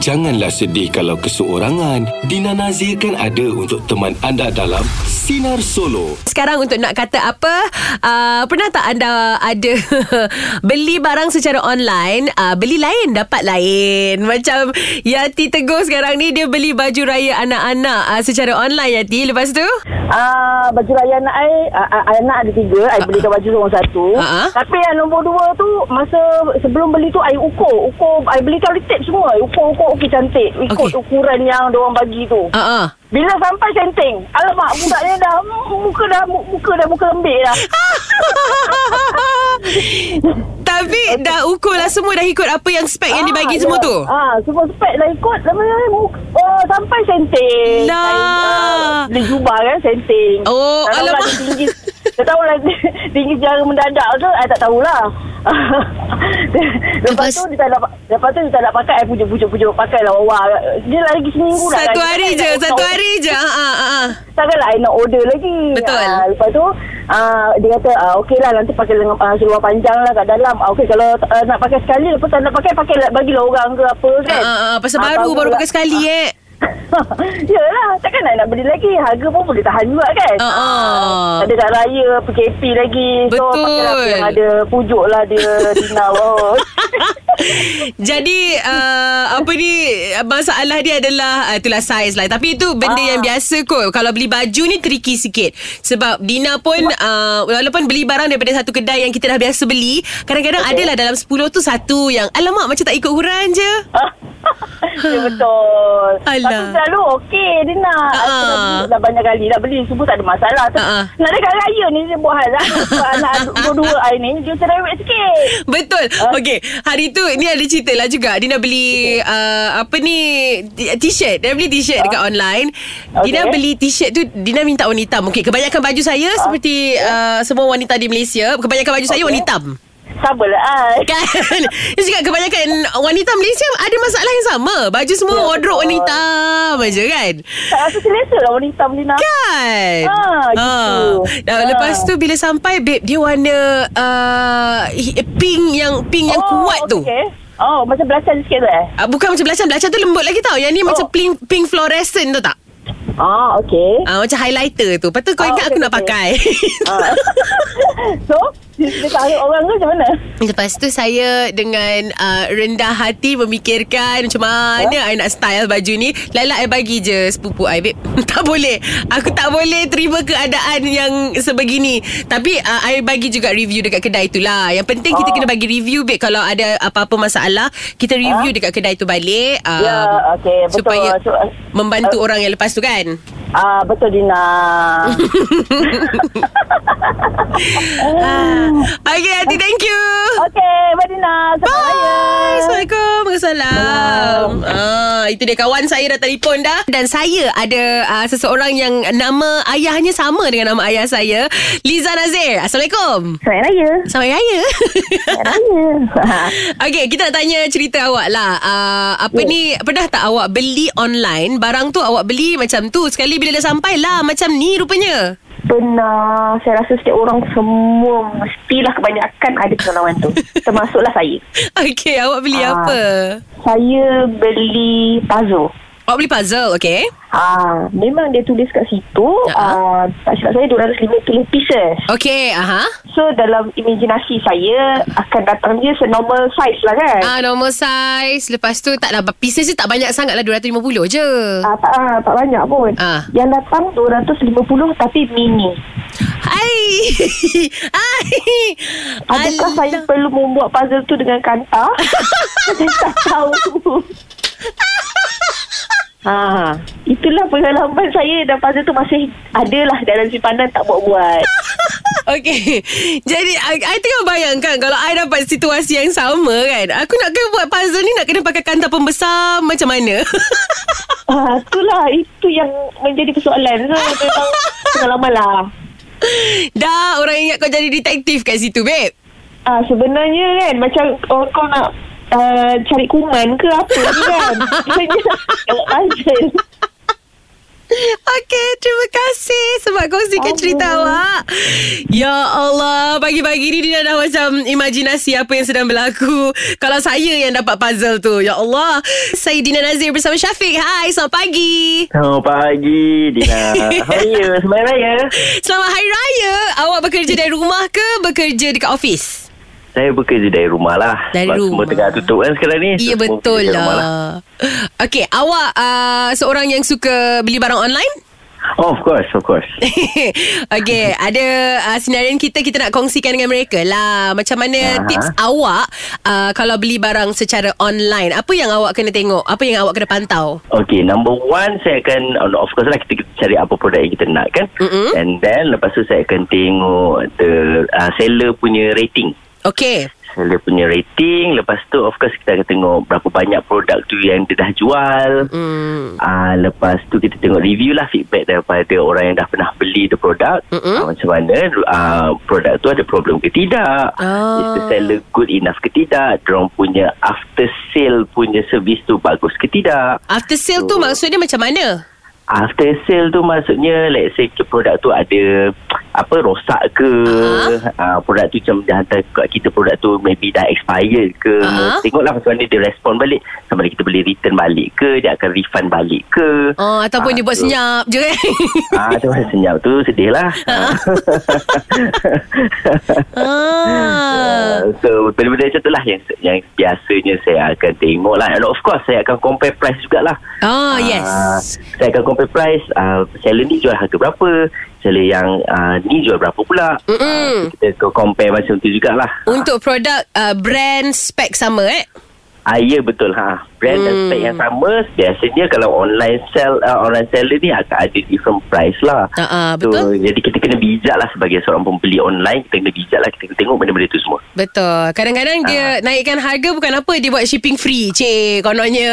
Janganlah sedih kalau keseorangan. Dina Nazir kan ada untuk teman anda dalam Sinar Solo. Sekarang untuk nak kata apa uh, Pernah tak anda ada Beli barang secara online uh, Beli lain dapat lain Macam Yati tegur sekarang ni Dia beli baju raya anak-anak uh, Secara online Yati Lepas tu Ah, baju raya anak I, uh, anak ada tiga. I belikan baju seorang satu. Ha-ha. Tapi yang nombor dua tu, masa sebelum beli tu, I ukur. Ukur, I belikan retip semua. Ukur-ukur, okey cantik. Ikut Okey. ukuran yang diorang bagi tu. uh, uh. Bila sampai centeng, alamak, budak ni dah, muka dah, muka dah, muka lembik dah. Tapi dah ukur lah semua Dah ikut apa yang spek yang dibagi semua ya. tu Ah, semua spek dah ikut. Muka, oh, sampai centeng. Lah. Ah, Beli jubah kan, centeng. Oh, tahu alamak. dia tinggi. Tak tahu lah tinggi secara mendadak tu, I tak tahulah. lepas, Lepas- tu dia tak nak lepas tu dia tak nak pakai I pujuk-pujuk-pujuk pakai lah wah. Dia lagi seminggu dah Satu hari je Satu hari je. Uh, uh, uh. Takkanlah I nak order lagi. Betul. Ah, Lepas tu ah, Dia kata ah, Okey lah nanti pakai dengan ah, seluar panjang lah kat dalam. Ah, Okey kalau ah, nak pakai sekali Lepas tak nak pakai Pakai lah, bagilah orang ke apa kan. Uh, uh, uh, pasal Ah, baru Baru lah. pakai sekali eh Yelah Takkan nak, nak beli lagi Harga pun boleh tahan juga kan ah. Ada kat raya PKP lagi So Betul. pakai lah apa yang ada Pujuk lah dia Dina oh. Jadi uh, Apa ni Masalah dia adalah uh, Itulah saiz lah Tapi itu benda Ah. yang biasa kot Kalau beli baju ni Tricky sikit Sebab Dina pun uh, Walaupun beli barang Daripada satu kedai Yang kita dah biasa beli Kadang-kadang okay. adalah Dalam 10 tu satu Yang alamak macam tak ikut ukuran je ya, betul Alah. Tapi selalu okey dia nak Ah. Aku dah beli dah banyak kali Dah beli semua tak ada masalah Ah, ah. Nak dekat raya ni Dia buat hal lah anak dua-dua I ni Dia cerewet sikit Betul Ah. Okey Hari tu Ni ada cerita lah juga. Dina beli uh, Apa ni T-shirt. Dia beli t-shirt dekat online. Dina Ah. Okey. beli t-shirt tu Dina minta warna hitam Okey kebanyakan baju saya Seperti uh, Semua wanita di Malaysia Kebanyakan baju saya Okey. warna hitam Sabarlah I Kan? Dia cakap kebanyakan Wanita Malaysia Ada masalah yang sama. Baju semua Ya, wardrobe betul. hitam aja kan? Tak rasa selesa lah Warna hitam Lina Kan? Ah, gitu. Ah. lepas tu Bila sampai Babe dia warna uh, Pink yang Pink yang kuat tu. okay. Oh macam belacan sikit tu eh? Uh, bukan macam belacan. Belacan tu lembut lagi tau. Yang ni oh. macam pink, pink fluorescent tu tak? Ah okay. Uh, Macam highlighter tu. Lepas tu kau Ah, ingat okey, aku nak okey. pakai. Ah. So Tarik orang ke macam mana? Lepas tu saya Dengan uh, rendah hati Memikirkan Macam mana I nak style baju ni. Lala I bagi je Sepupu I babe. Tak boleh. Aku tak boleh Terima keadaan Yang sebegini. Tapi uh, I bagi juga review Dekat kedai tu lah. Yang penting kita Oh. kena bagi review babe. Kalau ada apa-apa masalah Kita review dekat kedai tu balik um, Ya, okey, betul. Supaya So, uh, Membantu uh, orang yang lepas tu kan Ah betul Dina. ah. Okay Hati thank you Okey, bye Dina. Selamat Bye raya. Assalamualaikum Waalaikumsalam ah, Itu dia kawan saya dah telefon dah Dan saya ada uh, seseorang yang Nama ayahnya sama dengan nama ayah saya Liza Nazir Assalamualaikum Selamat raya. Selamat Raya Selamat raya. Okay kita nak tanya cerita awak lah uh, Apa Ya. ni Pernah tak awak beli online Barang tu awak beli macam tu Sekali bila dah sampai lah Macam ni rupanya Benar. Saya rasa setiap orang semua mestilah kebanyakan ada pengalaman tu. Termasuklah saya. Okay awak beli Ah. apa Saya beli puzzle. Awak beli puzzle okay Ah, memang dia tulis kat situ Ya. ah, tak silap saya 250 pieces. Okay aha. So dalam imajinasi saya akan datang dia senormal size lah kan. Ah normal size Lepas tu taklah Pieces je tak banyak sangat lah 250 je Ah, tak, ah, tak banyak pun. Ah. Yang datang 250 tapi mini. Hai Hai Adakah Alah. saya perlu membuat puzzle tu dengan kanta? saya tak tahu. Ha, itulah pengalaman saya. Dan puzzle tu masih adalah dalam simpanan tak buat-buat. Okay Jadi I, I tengah bayangkan Kalau I dapat situasi yang sama kan? Aku nak kena buat puzzle ni Nak kena pakai kanta pembesar Macam mana? Ah, itulah. Itu yang menjadi persoalan. So memang pengalaman lah. Dah orang ingat kau jadi detektif kat situ babe. Ah, sebenarnya kan macam oh, kau nak uh, cari kuman ke apa ni kan. Sebenarnya nak puzzle. Okey, terima kasih sebab kongsikan cerita awak. Ya Allah, pagi-pagi ni dia dah macam imajinasi apa yang sedang berlaku. Kalau saya yang dapat puzzle tu, ya Allah. Saya Dina Nazir bersama Syafiq. Hai, selamat pagi. Selamat pagi Dina How are you? Selamat Raya Selamat Hari Raya. Awak bekerja dari rumah ke bekerja dekat office? Saya bekerja dari rumah lah Dari Sebab rumah. Semua tengah tutup kan sekarang ni Ya So, betul rumah lah. Okey, awak uh, seorang yang suka beli barang online? Oh of course Of course Okey, ada uh, sinarian kita kita nak kongsikan dengan mereka lah. Macam mana Aha. tips awak uh, kalau beli barang secara online? Apa yang awak kena tengok? Apa yang awak kena pantau? Okay number one Saya akan oh, Of course lah Kita cari apa produk yang kita nak kan Mm-mm. And then Lepas tu saya akan tengok The uh, seller punya rating Okey. Seller punya rating Lepas tu of course Kita akan tengok Berapa banyak produk tu Yang dia dah jual Hmm. Ah, lepas tu kita tengok review lah feedback daripada orang yang dah pernah beli the product ah, macam mana ah, produk tu ada problem ke tidak Ah. is the seller good enough ke tidak diorang punya after sale punya service tu bagus ke tidak After sale tu So- maksudnya macam mana? after sale tu maksudnya let's say produk tu ada apa rosak ke uh produk tu macam dia hantar kat kita produk tu maybe dah expired ke Ah. tengoklah macam mana dia respon balik sama ada kita boleh return balik ke dia akan refund balik ke Oh, ataupun Ah, dia buat so- senyap je kan? Ah, tu masa senyap tu sedih lah. ah. so, benda-benda macam tu lah yang, yang biasanya saya akan tengok lah. And of course, saya akan compare price jugalah. Oh, yes. saya akan compare price. Uh, seller ni jual harga berapa. Seller yang uh, ni jual berapa pula. Mm-mm. Ah, kita compare macam tu jugalah. Untuk produk uh, brand spek sama eh? Ah, ya betul ha. Brand dan Hmm. spek yang sama biasanya kalau online sell uh, online seller ni akan ada different price lah. Ah, ah, So, betul. jadi kita kena bijak lah sebagai seorang pembeli online kita kena bijak lah kita kena tengok benda-benda tu semua. Betul. Kadang-kadang dia naikkan harga bukan apa dia buat shipping free. Cik, kononnya.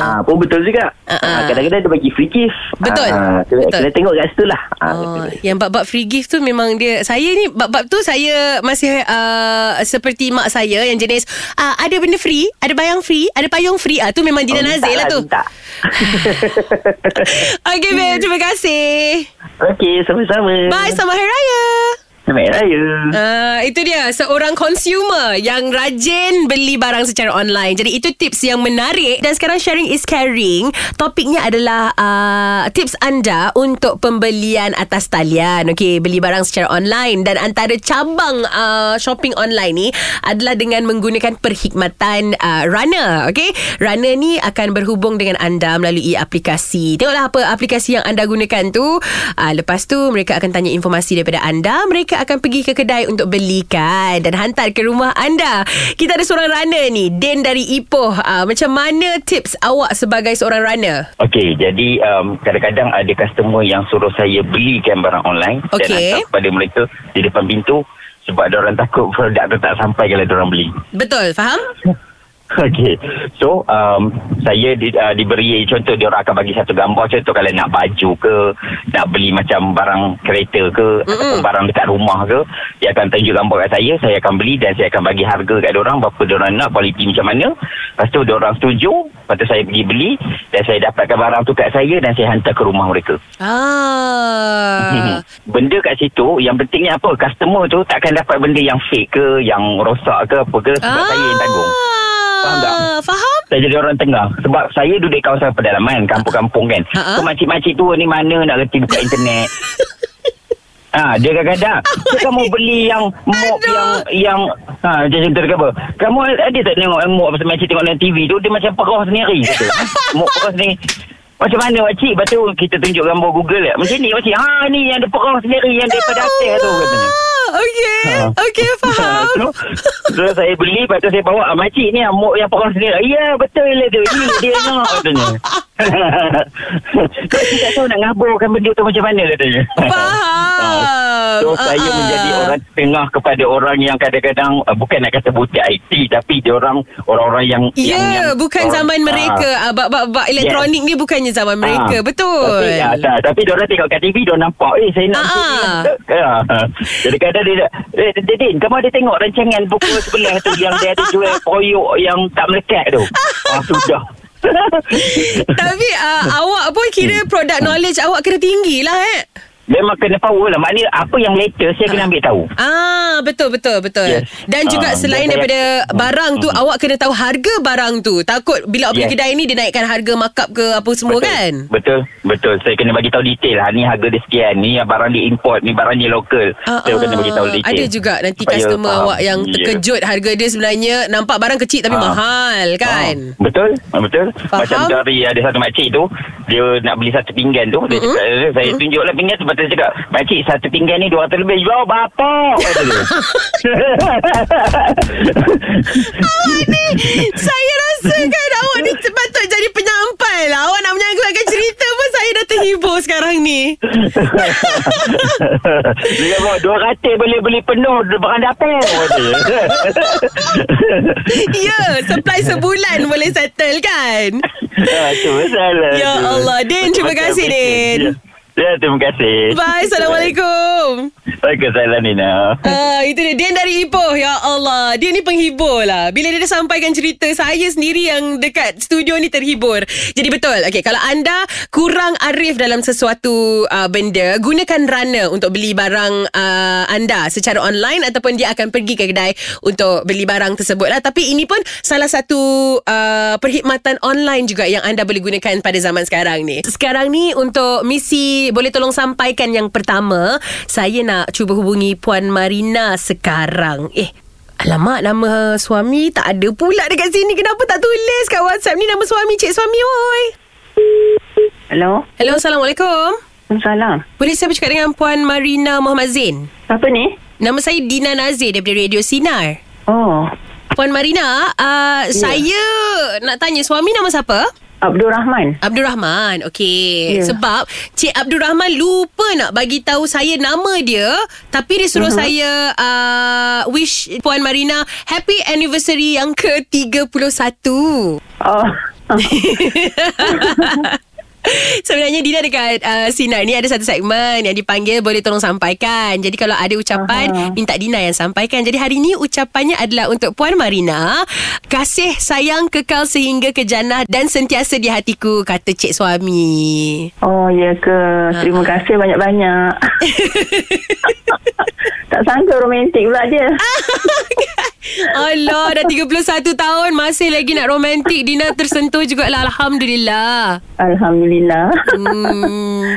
Ah pun betul juga. Ah, ah. Ah, kadang-kadang dia bagi free gift. Betul. Ah, kena, Betul. kena tengok kat situ lah. Ah, Oh, yang bab-bab free gift tu memang dia saya ni bab-bab tu saya masih uh, seperti mak saya yang jenis uh, ada benda free, ada bayang free, ada payung free. Ah tu memang Dina Oh, Nazir lah tu. minta. Okey babe, terima kasih. Okey, sama-sama. Bye, selamat hari raya. Selamat Raya. Uh, itu dia seorang consumer yang rajin beli barang secara online. Jadi itu tips yang menarik dan sekarang sharing is caring. Topiknya adalah uh, tips anda untuk pembelian atas talian. Okey, beli barang secara online dan antara cabang uh, shopping online ni adalah dengan menggunakan perkhidmatan uh, Runner. Okey, Runner ni akan berhubung dengan anda melalui aplikasi. Tengoklah apa aplikasi yang anda gunakan tu. Uh, lepas tu mereka akan tanya informasi daripada anda. Mereka akan pergi ke kedai untuk belikan dan hantar ke rumah anda. Kita ada seorang runner ni, Den dari Ipoh. Uh, macam mana tips awak sebagai seorang runner? Okey, jadi um, kadang-kadang ada customer yang suruh saya belikan barang online Okey. dan hantar kepada mereka di depan pintu sebab orang takut produk tu tak sampai kalau orang beli. Betul, faham? Okey. So, um, saya di, uh, diberi contoh dia orang akan bagi satu gambar contoh kalau nak baju ke, nak beli macam barang kereta ke Mm-mm. ataupun barang dekat rumah ke, dia akan tunjuk gambar kat saya, saya akan beli dan saya akan bagi harga kat dia orang berapa dia orang nak, kualiti macam mana. Lepas tu dia orang setuju, lepas tu saya pergi beli dan saya dapatkan barang tu kat saya dan saya hantar ke rumah mereka. Ah. benda kat situ yang pentingnya apa customer tu takkan dapat benda yang fake ke yang rosak ke apa ke sebab saya yang tanggung Faham tak? Ah, Faham? saya jadi orang tengah sebab saya duduk di kawasan pedalaman kampung-kampung kan Ha-ha. so makcik-makcik tua ni mana nak reti buka internet Ha, dia kadang-kadang kan mau beli yang Mop yang Yang ha, Dia cerita dekat apa Kamu ada tak tengok yang Mop pasal makcik tengok dalam TV tu Dia macam perah sendiri kata. Mop perah sendiri macam mana makcik Lepas tu kita tunjuk gambar Google lah. Macam ni makcik Ha ni yang dia perah sendiri Yang daripada atas tu katanya Ah, Okey. Ha. Okey, faham. so, so saya beli Lepas tu saya bawa ah, Makcik ni ah, Mok yang perah sendiri. Ya betul lah tu Ini dia nak Katanya Saya tak tahu nak ngaburkan benda tu macam mana Katanya Faham. So saya ah. menjadi orang tengah kepada orang yang kadang-kadang uh, bukan nak kata buta IT tapi dia orang orang-orang yang Ya, yang, yang bukan orang- zaman Ah. mereka. Ah, bab-bab elektronik ni bukannya zaman mereka. Ah. Betul. Tapi, ya, tak, tapi dia orang tengok kat TV dia nampak eh saya nak. Jadi kadang dia eh, Dedin kamu ada tengok rancangan buku sebelah tu yang dia ada jual koyok yang tak melekat tu. Ah sudah. Tapi uh, awak pun kira product knowledge awak kena tinggi lah eh. Memang kena power lah Maknanya apa yang latest Saya kena ambil tahu Ah betul betul betul. Yes. Dan juga Ah, selain dan saya- daripada barang tu awak kena tahu harga barang tu. Takut bila awak pergi Yes. kedai ni dia naikkan harga markup ke apa semua betul. kan? Betul Betul Saya kena bagi tahu detail lah Ni harga dia sekian Ni barang dia import Ni barang dia lokal Ah, Saya kena ah. bagi tahu detail Ada juga nanti Supaya customer faham. awak yang Ya. terkejut harga dia sebenarnya nampak barang kecil tapi Ah. mahal kan? Ah, betul ah, Betul Faham. Macam dari ada satu makcik tu Dia nak beli satu pinggan tu Dia cakap eh, Saya tunjuklah pinggan tu Lepas tu cakap Makcik satu pinggan ni 200 lebih Jual bapak Kata dia. Awak ni Saya rasa kan Awak ni patut jadi penyampai lah Awak nak menyangkutkan cerita pun Saya dah terhibur sekarang ni Dia kata "200 boleh beli penuh Barang dapur. Ya Supply sebulan boleh settle kan Ah, tu masalah Ya. Allah. Din, terima kasih. Din. Ya, terima kasih. Bye Assalamualaikum. Waalaikumsalam Nina. Ah, itu dia. Dian dari Ipoh Ya Allah. Dia ni penghibur lah. Bila dia dah sampaikan cerita Saya sendiri yang dekat studio ni terhibur. Jadi betul. Okay, Kalau anda kurang arif dalam sesuatu uh, benda Gunakan runner untuk beli barang uh, anda Secara online Ataupun dia akan pergi ke kedai Untuk beli barang tersebut lah. Tapi ini pun salah satu uh, perkhidmatan online juga Yang anda boleh gunakan pada zaman sekarang ni. Sekarang ni untuk misi Boleh tolong sampaikan yang pertama Saya nak cuba hubungi Puan Marina sekarang Eh Alamak nama suami tak ada pula dekat sini Kenapa tak tulis kat WhatsApp ni Nama suami Cik suami oi Hello. Hello Assalamualaikum Salam. Boleh saya bercakap dengan Puan Marina Muhammad Zain Apa ni? Nama saya Dina Nazir daripada Radio Sinar Oh. Puan Marina uh, yeah. Saya nak tanya Suami nama siapa? Abdul Rahman. Abdul Rahman. Okey. Ya. Sebab Cik Abdul Rahman lupa nak bagi tahu saya nama dia tapi dia suruh uh-huh. saya uh, wish Puan Marina happy anniversary yang ke-31. Oh. Sebenarnya Dina dekat uh, Sinar ni ada satu segmen yang dipanggil boleh tolong sampaikan. Jadi kalau ada ucapan Aha. minta Dina yang sampaikan. Jadi hari ni ucapannya adalah untuk Puan Marina. Kasih sayang kekal sehingga ke jannah dan sentiasa di hatiku kata cik suami. Oh, ya ke? Terima kasih banyak-banyak. tak sangka romantik pula dia. Allah dah 31 tahun masih lagi nak romantik. Dina tersentuh jugalah alhamdulillah. Alhamdulillah. Hmm,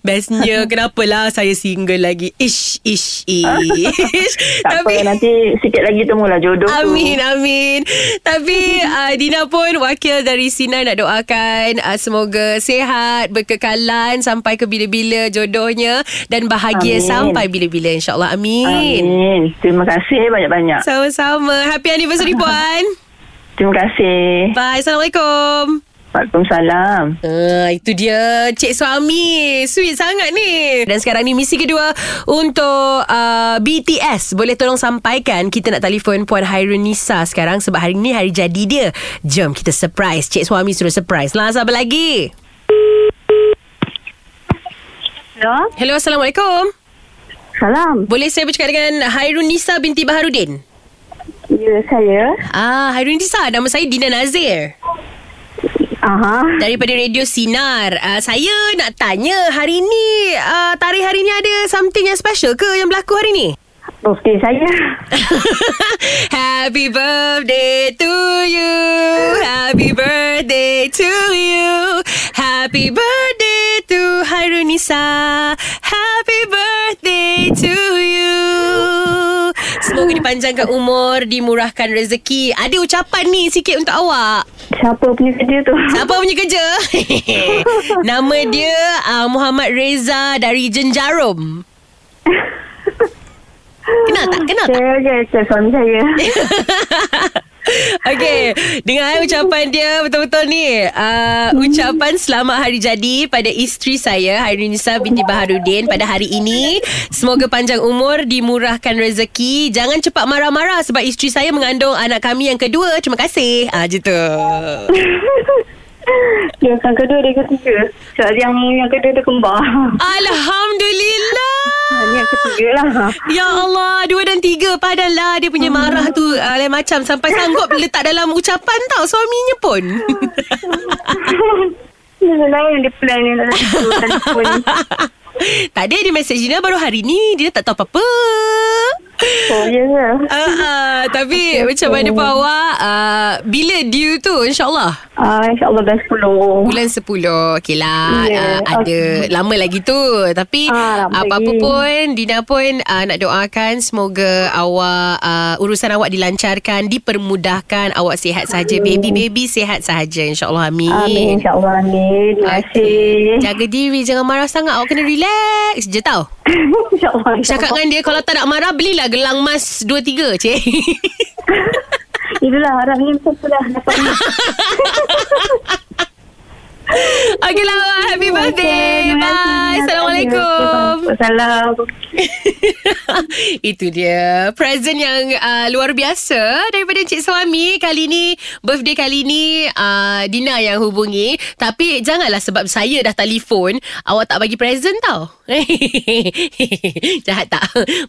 bestnya kenapalah saya single lagi. Ish ish ish. tak apa, nanti sikit lagi temulah jodoh tu. Amin amin. Tapi uh, Dina pun wakil dari Sinar nak doakan uh, semoga sihat, berkekalan sampai ke bila-bila jodohnya dan bahagia Amin. sampai bila-bila insya-Allah. Amin. Amin. Terima kasih banyak-banyak. Sama-sama. Happy anniversary puan. Terima kasih. Bye. Assalamualaikum. Waalaikumsalam. Uh, itu dia Cik Suami. Sweet sangat ni. Dan sekarang ni misi kedua Untuk uh, BTS Boleh tolong sampaikan Kita nak telefon Puan Hairun Nisa sekarang Sebab hari ni hari jadi dia. Jom kita surprise. Cik Suami suruh surprise. Lah sabar lagi. Hello. Hello Assalamualaikum. Salam. Boleh saya bercakap dengan Hairun Nisa binti Baharudin? Ya, saya. Ah, Hairun Nisa Nama saya Dina Nazir Aha. Daripada Radio Sinar uh, Saya nak tanya Hari ni uh, Tarikh hari ni ada Something yang special ke Yang berlaku hari ni? Birthday saya. Happy birthday to you. Happy birthday to you. Happy birthday to Hairunisa. Dipanjangkan umur, dimurahkan rezeki. Ada ucapan ni sikit untuk awak. Siapa punya kerja tu? Siapa punya kerja? Nama dia uh, Muhammad Reza dari Jenjarum. Kenal tak? Kenal tak? Saya je, saya suami saya. Okey, dengan ucapan dia betul-betul ni. Uh, ucapan selamat hari jadi pada isteri saya, Hairunisa binti Baharudin pada hari ini. Semoga panjang umur, dimurahkan rezeki. Jangan cepat marah-marah sebab isteri saya mengandung anak kami yang kedua. Terima kasih. Ah, je tu. Yang kedua, dia ketiga. Sebab yang, yang kedua dia kembar. Alhamdulillah. Ini yang ketiga lah. Ya Allah Dua dan tiga Padahal dia punya marah tu uh, Lain macam Sampai sanggup letak dalam ucapan tau Suaminya pun Dia lain dia plan yang dalam telefon. tak ada dia message Dina baru hari ni. Dia tak tahu apa-apa. Oh, ya ke? Uh, uh, tapi okay, macam mana pun awak uh, Bila due tu InsyaAllah Ah, InsyaAllah bulan 10. Bulan 10 Okey lah Yeah, uh, Ada okay. lama lagi tu Tapi Ah, lama Apa-apa lagi. pun Dina pun uh, Nak doakan Semoga awak uh, Urusan awak dilancarkan Dipermudahkan Awak sihat saja Baby-baby sihat sahaja InsyaAllah amin Amin. InsyaAllah. Amin. Terima kasih. Jaga diri Jangan marah sangat Awak kena relax je tau InsyaAllah. Cakap dengan dia Kalau tak nak marah Belilah gelang mas 2-3 cik Itulah harapnya macam tu lah. Okey lah. Happy birthday. Bye. Assalamualaikum. Assalam. Itu dia. Present yang uh, luar biasa Daripada Encik Suami Kali ni Birthday kali ni uh, Dina yang hubungi. Tapi janganlah sebab saya dah telefon Awak tak bagi present tau. Jahat tak?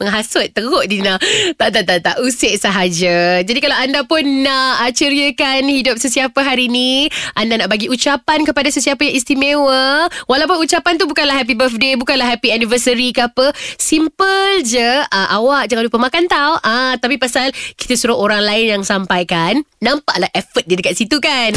Menghasut teruk Dina. Tak tak tak tak. Usik sahaja. Jadi kalau anda pun nak uh, Ceriakan hidup sesiapa hari ni Anda nak bagi ucapan kepada sesiapa yang istimewa. Walaupun ucapan tu bukanlah happy birthday Bukanlah happy anniversary ke apa Simple je. Uh, Awak jangan lupa makan tau. Uh, Tapi pasal kita suruh orang lain yang sampaikan Nampaklah effort dia dekat situ kan